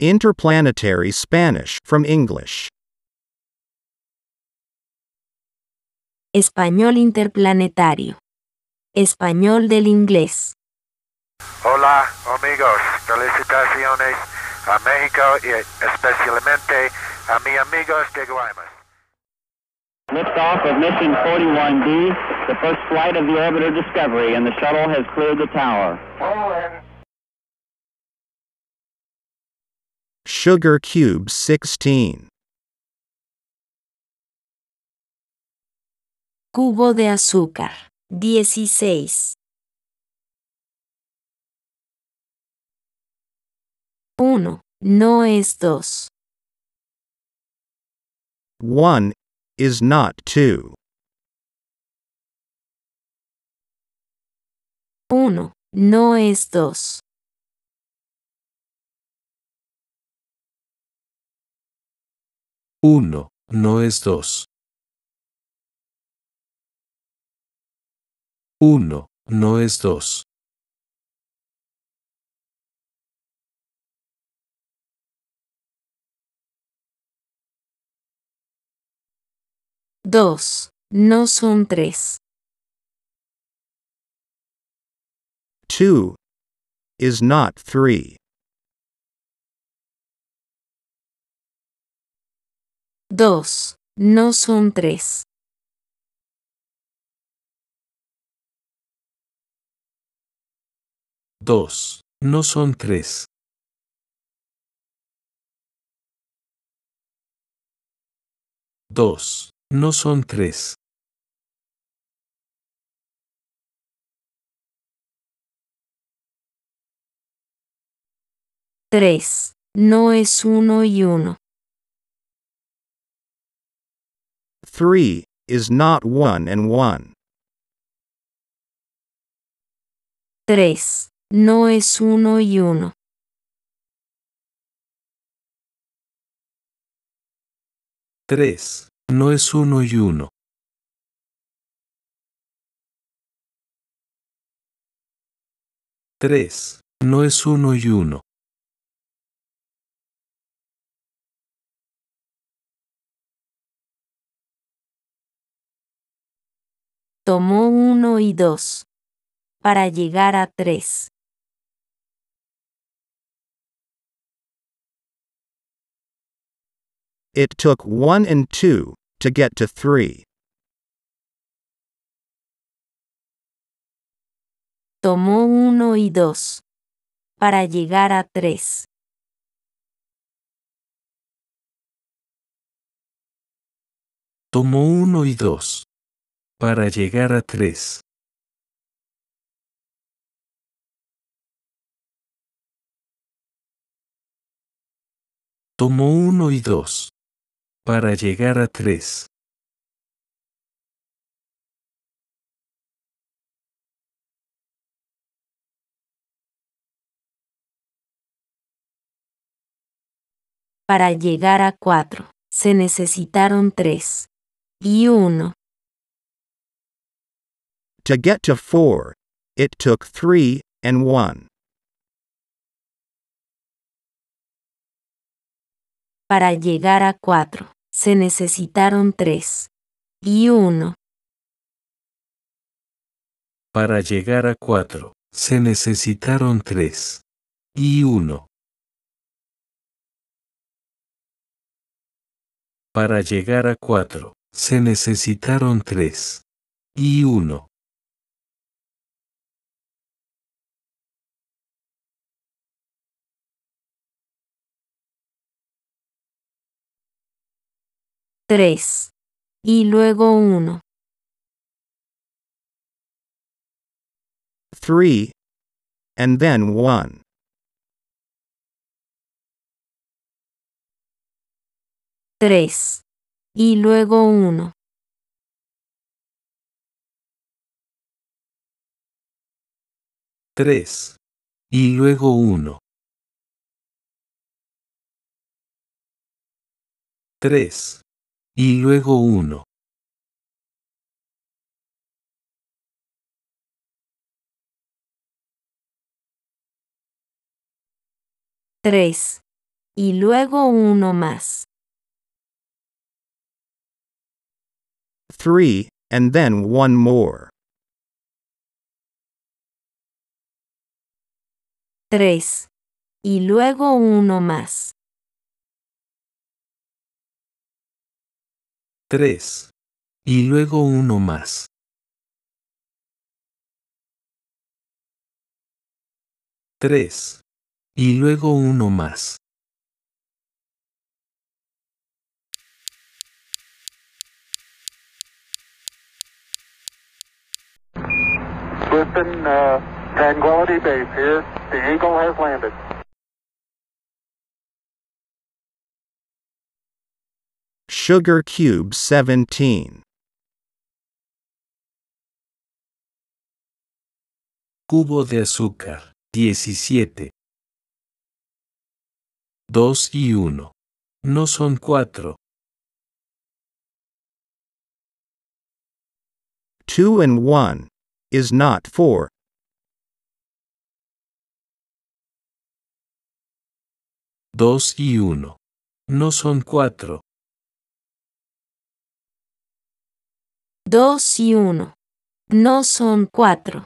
Interplanetary Spanish from English. Español interplanetario. Español del inglés. Hola amigos, felicitaciones a México y especialmente a mis amigos de Guaymas. Liftoff of mission 41D, the first flight of the orbiter Discovery, and the shuttle has cleared the tower. Sugar Cube 16. Cubo de azúcar. 16. 1. No es 2. 1 is not 2. 1. No es 2. Uno, no es dos. Uno, no es dos. Dos. No son tres. 2 is not 3. Dos. No son tres. Dos, no son tres. Dos, no son tres. Tres. No es uno y uno. 3 is not 1 and 1. Tres. No es uno y uno. Tres, no es uno y uno. Tres, no es uno y uno. Tomó uno y dos. Para llegar a tres. It took 1 and 2 to get to 3. Tomó uno y dos. Para llegar a tres. Tomó uno y dos. Para llegar a tres. Tomó uno y dos. Para llegar a tres. Para llegar a cuatro. Se necesitaron tres. Y uno. To get to 4, it took 3 and 1. Para llegar a cuatro. Se necesitaron tres. Y uno. Para llegar a cuatro, se necesitaron tres. Y uno. Para llegar a cuatro, se necesitaron tres. Y uno. Tres. Y luego uno. 3 and then 1. Tres. Y luego uno. Tres. Y luego uno. Tres. Y luego uno. Tres. y luego uno más. 3, and then one more. 3. Y luego uno más. 3. Y luego uno más. 3. Y luego uno más. Houston, uh, Tranquility Base here. The Eagle has landed. Sugar Cube 17. Cubo de azúcar, 17. 2 y 1. No son 4. 2 and 1 is not 4. 2 y 1. No son 4. 2 y 1. No son 4.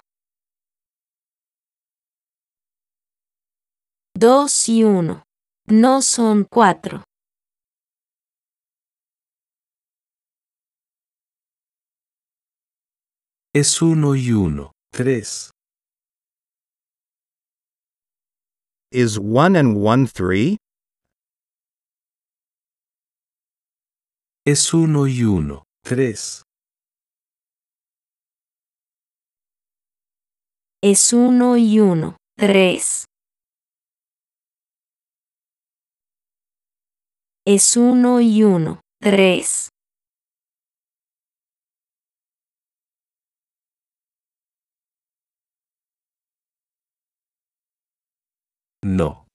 2 y 1. No son 4. Es 1 y 1. 3. Is 1 and 1 3? Es 1 y 1. 3. Es 1 y 1. 3. Es 1 y 1. 3. No.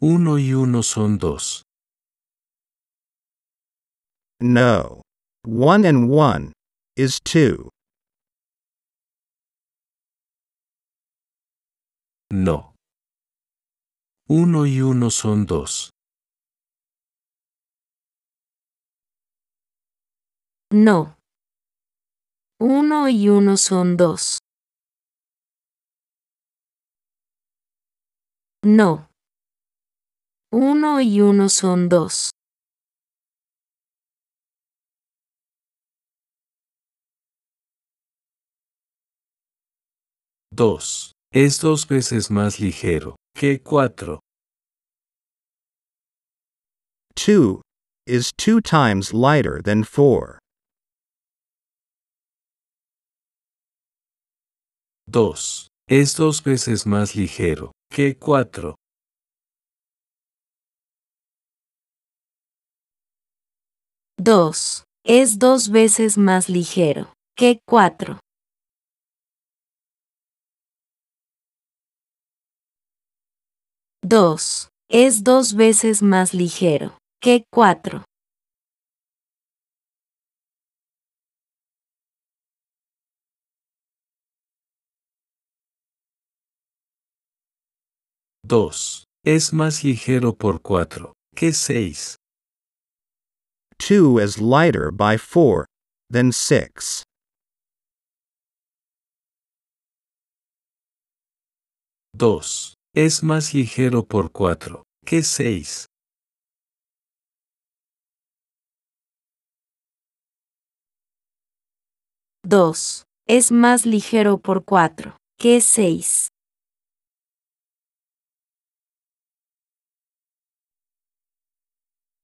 1 y 1 son 2. No. 1 and 1 is 2. No. 1 y 1 son 2. No. 1 y 1 son 2. No. 1 y 1 son 2. Dos. Es dos veces más ligero que 4. 2 is 2 times lighter than 4. 2. Es dos veces más ligero que 4. 2. Es dos veces más ligero que 4. 2. Es dos veces más ligero que 4. 2. Es más ligero por 4 que 6. 2 is lighter by 4 than 6. 2. Es más ligero por 4 que 6. 2. Es más ligero por 4 que 6.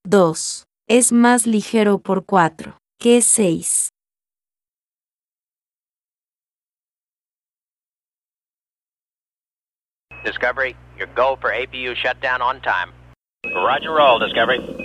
2. Es más ligero por 4 que 6. 'Discovery, your go for APU shutdown on time. Roger roll, Discovery.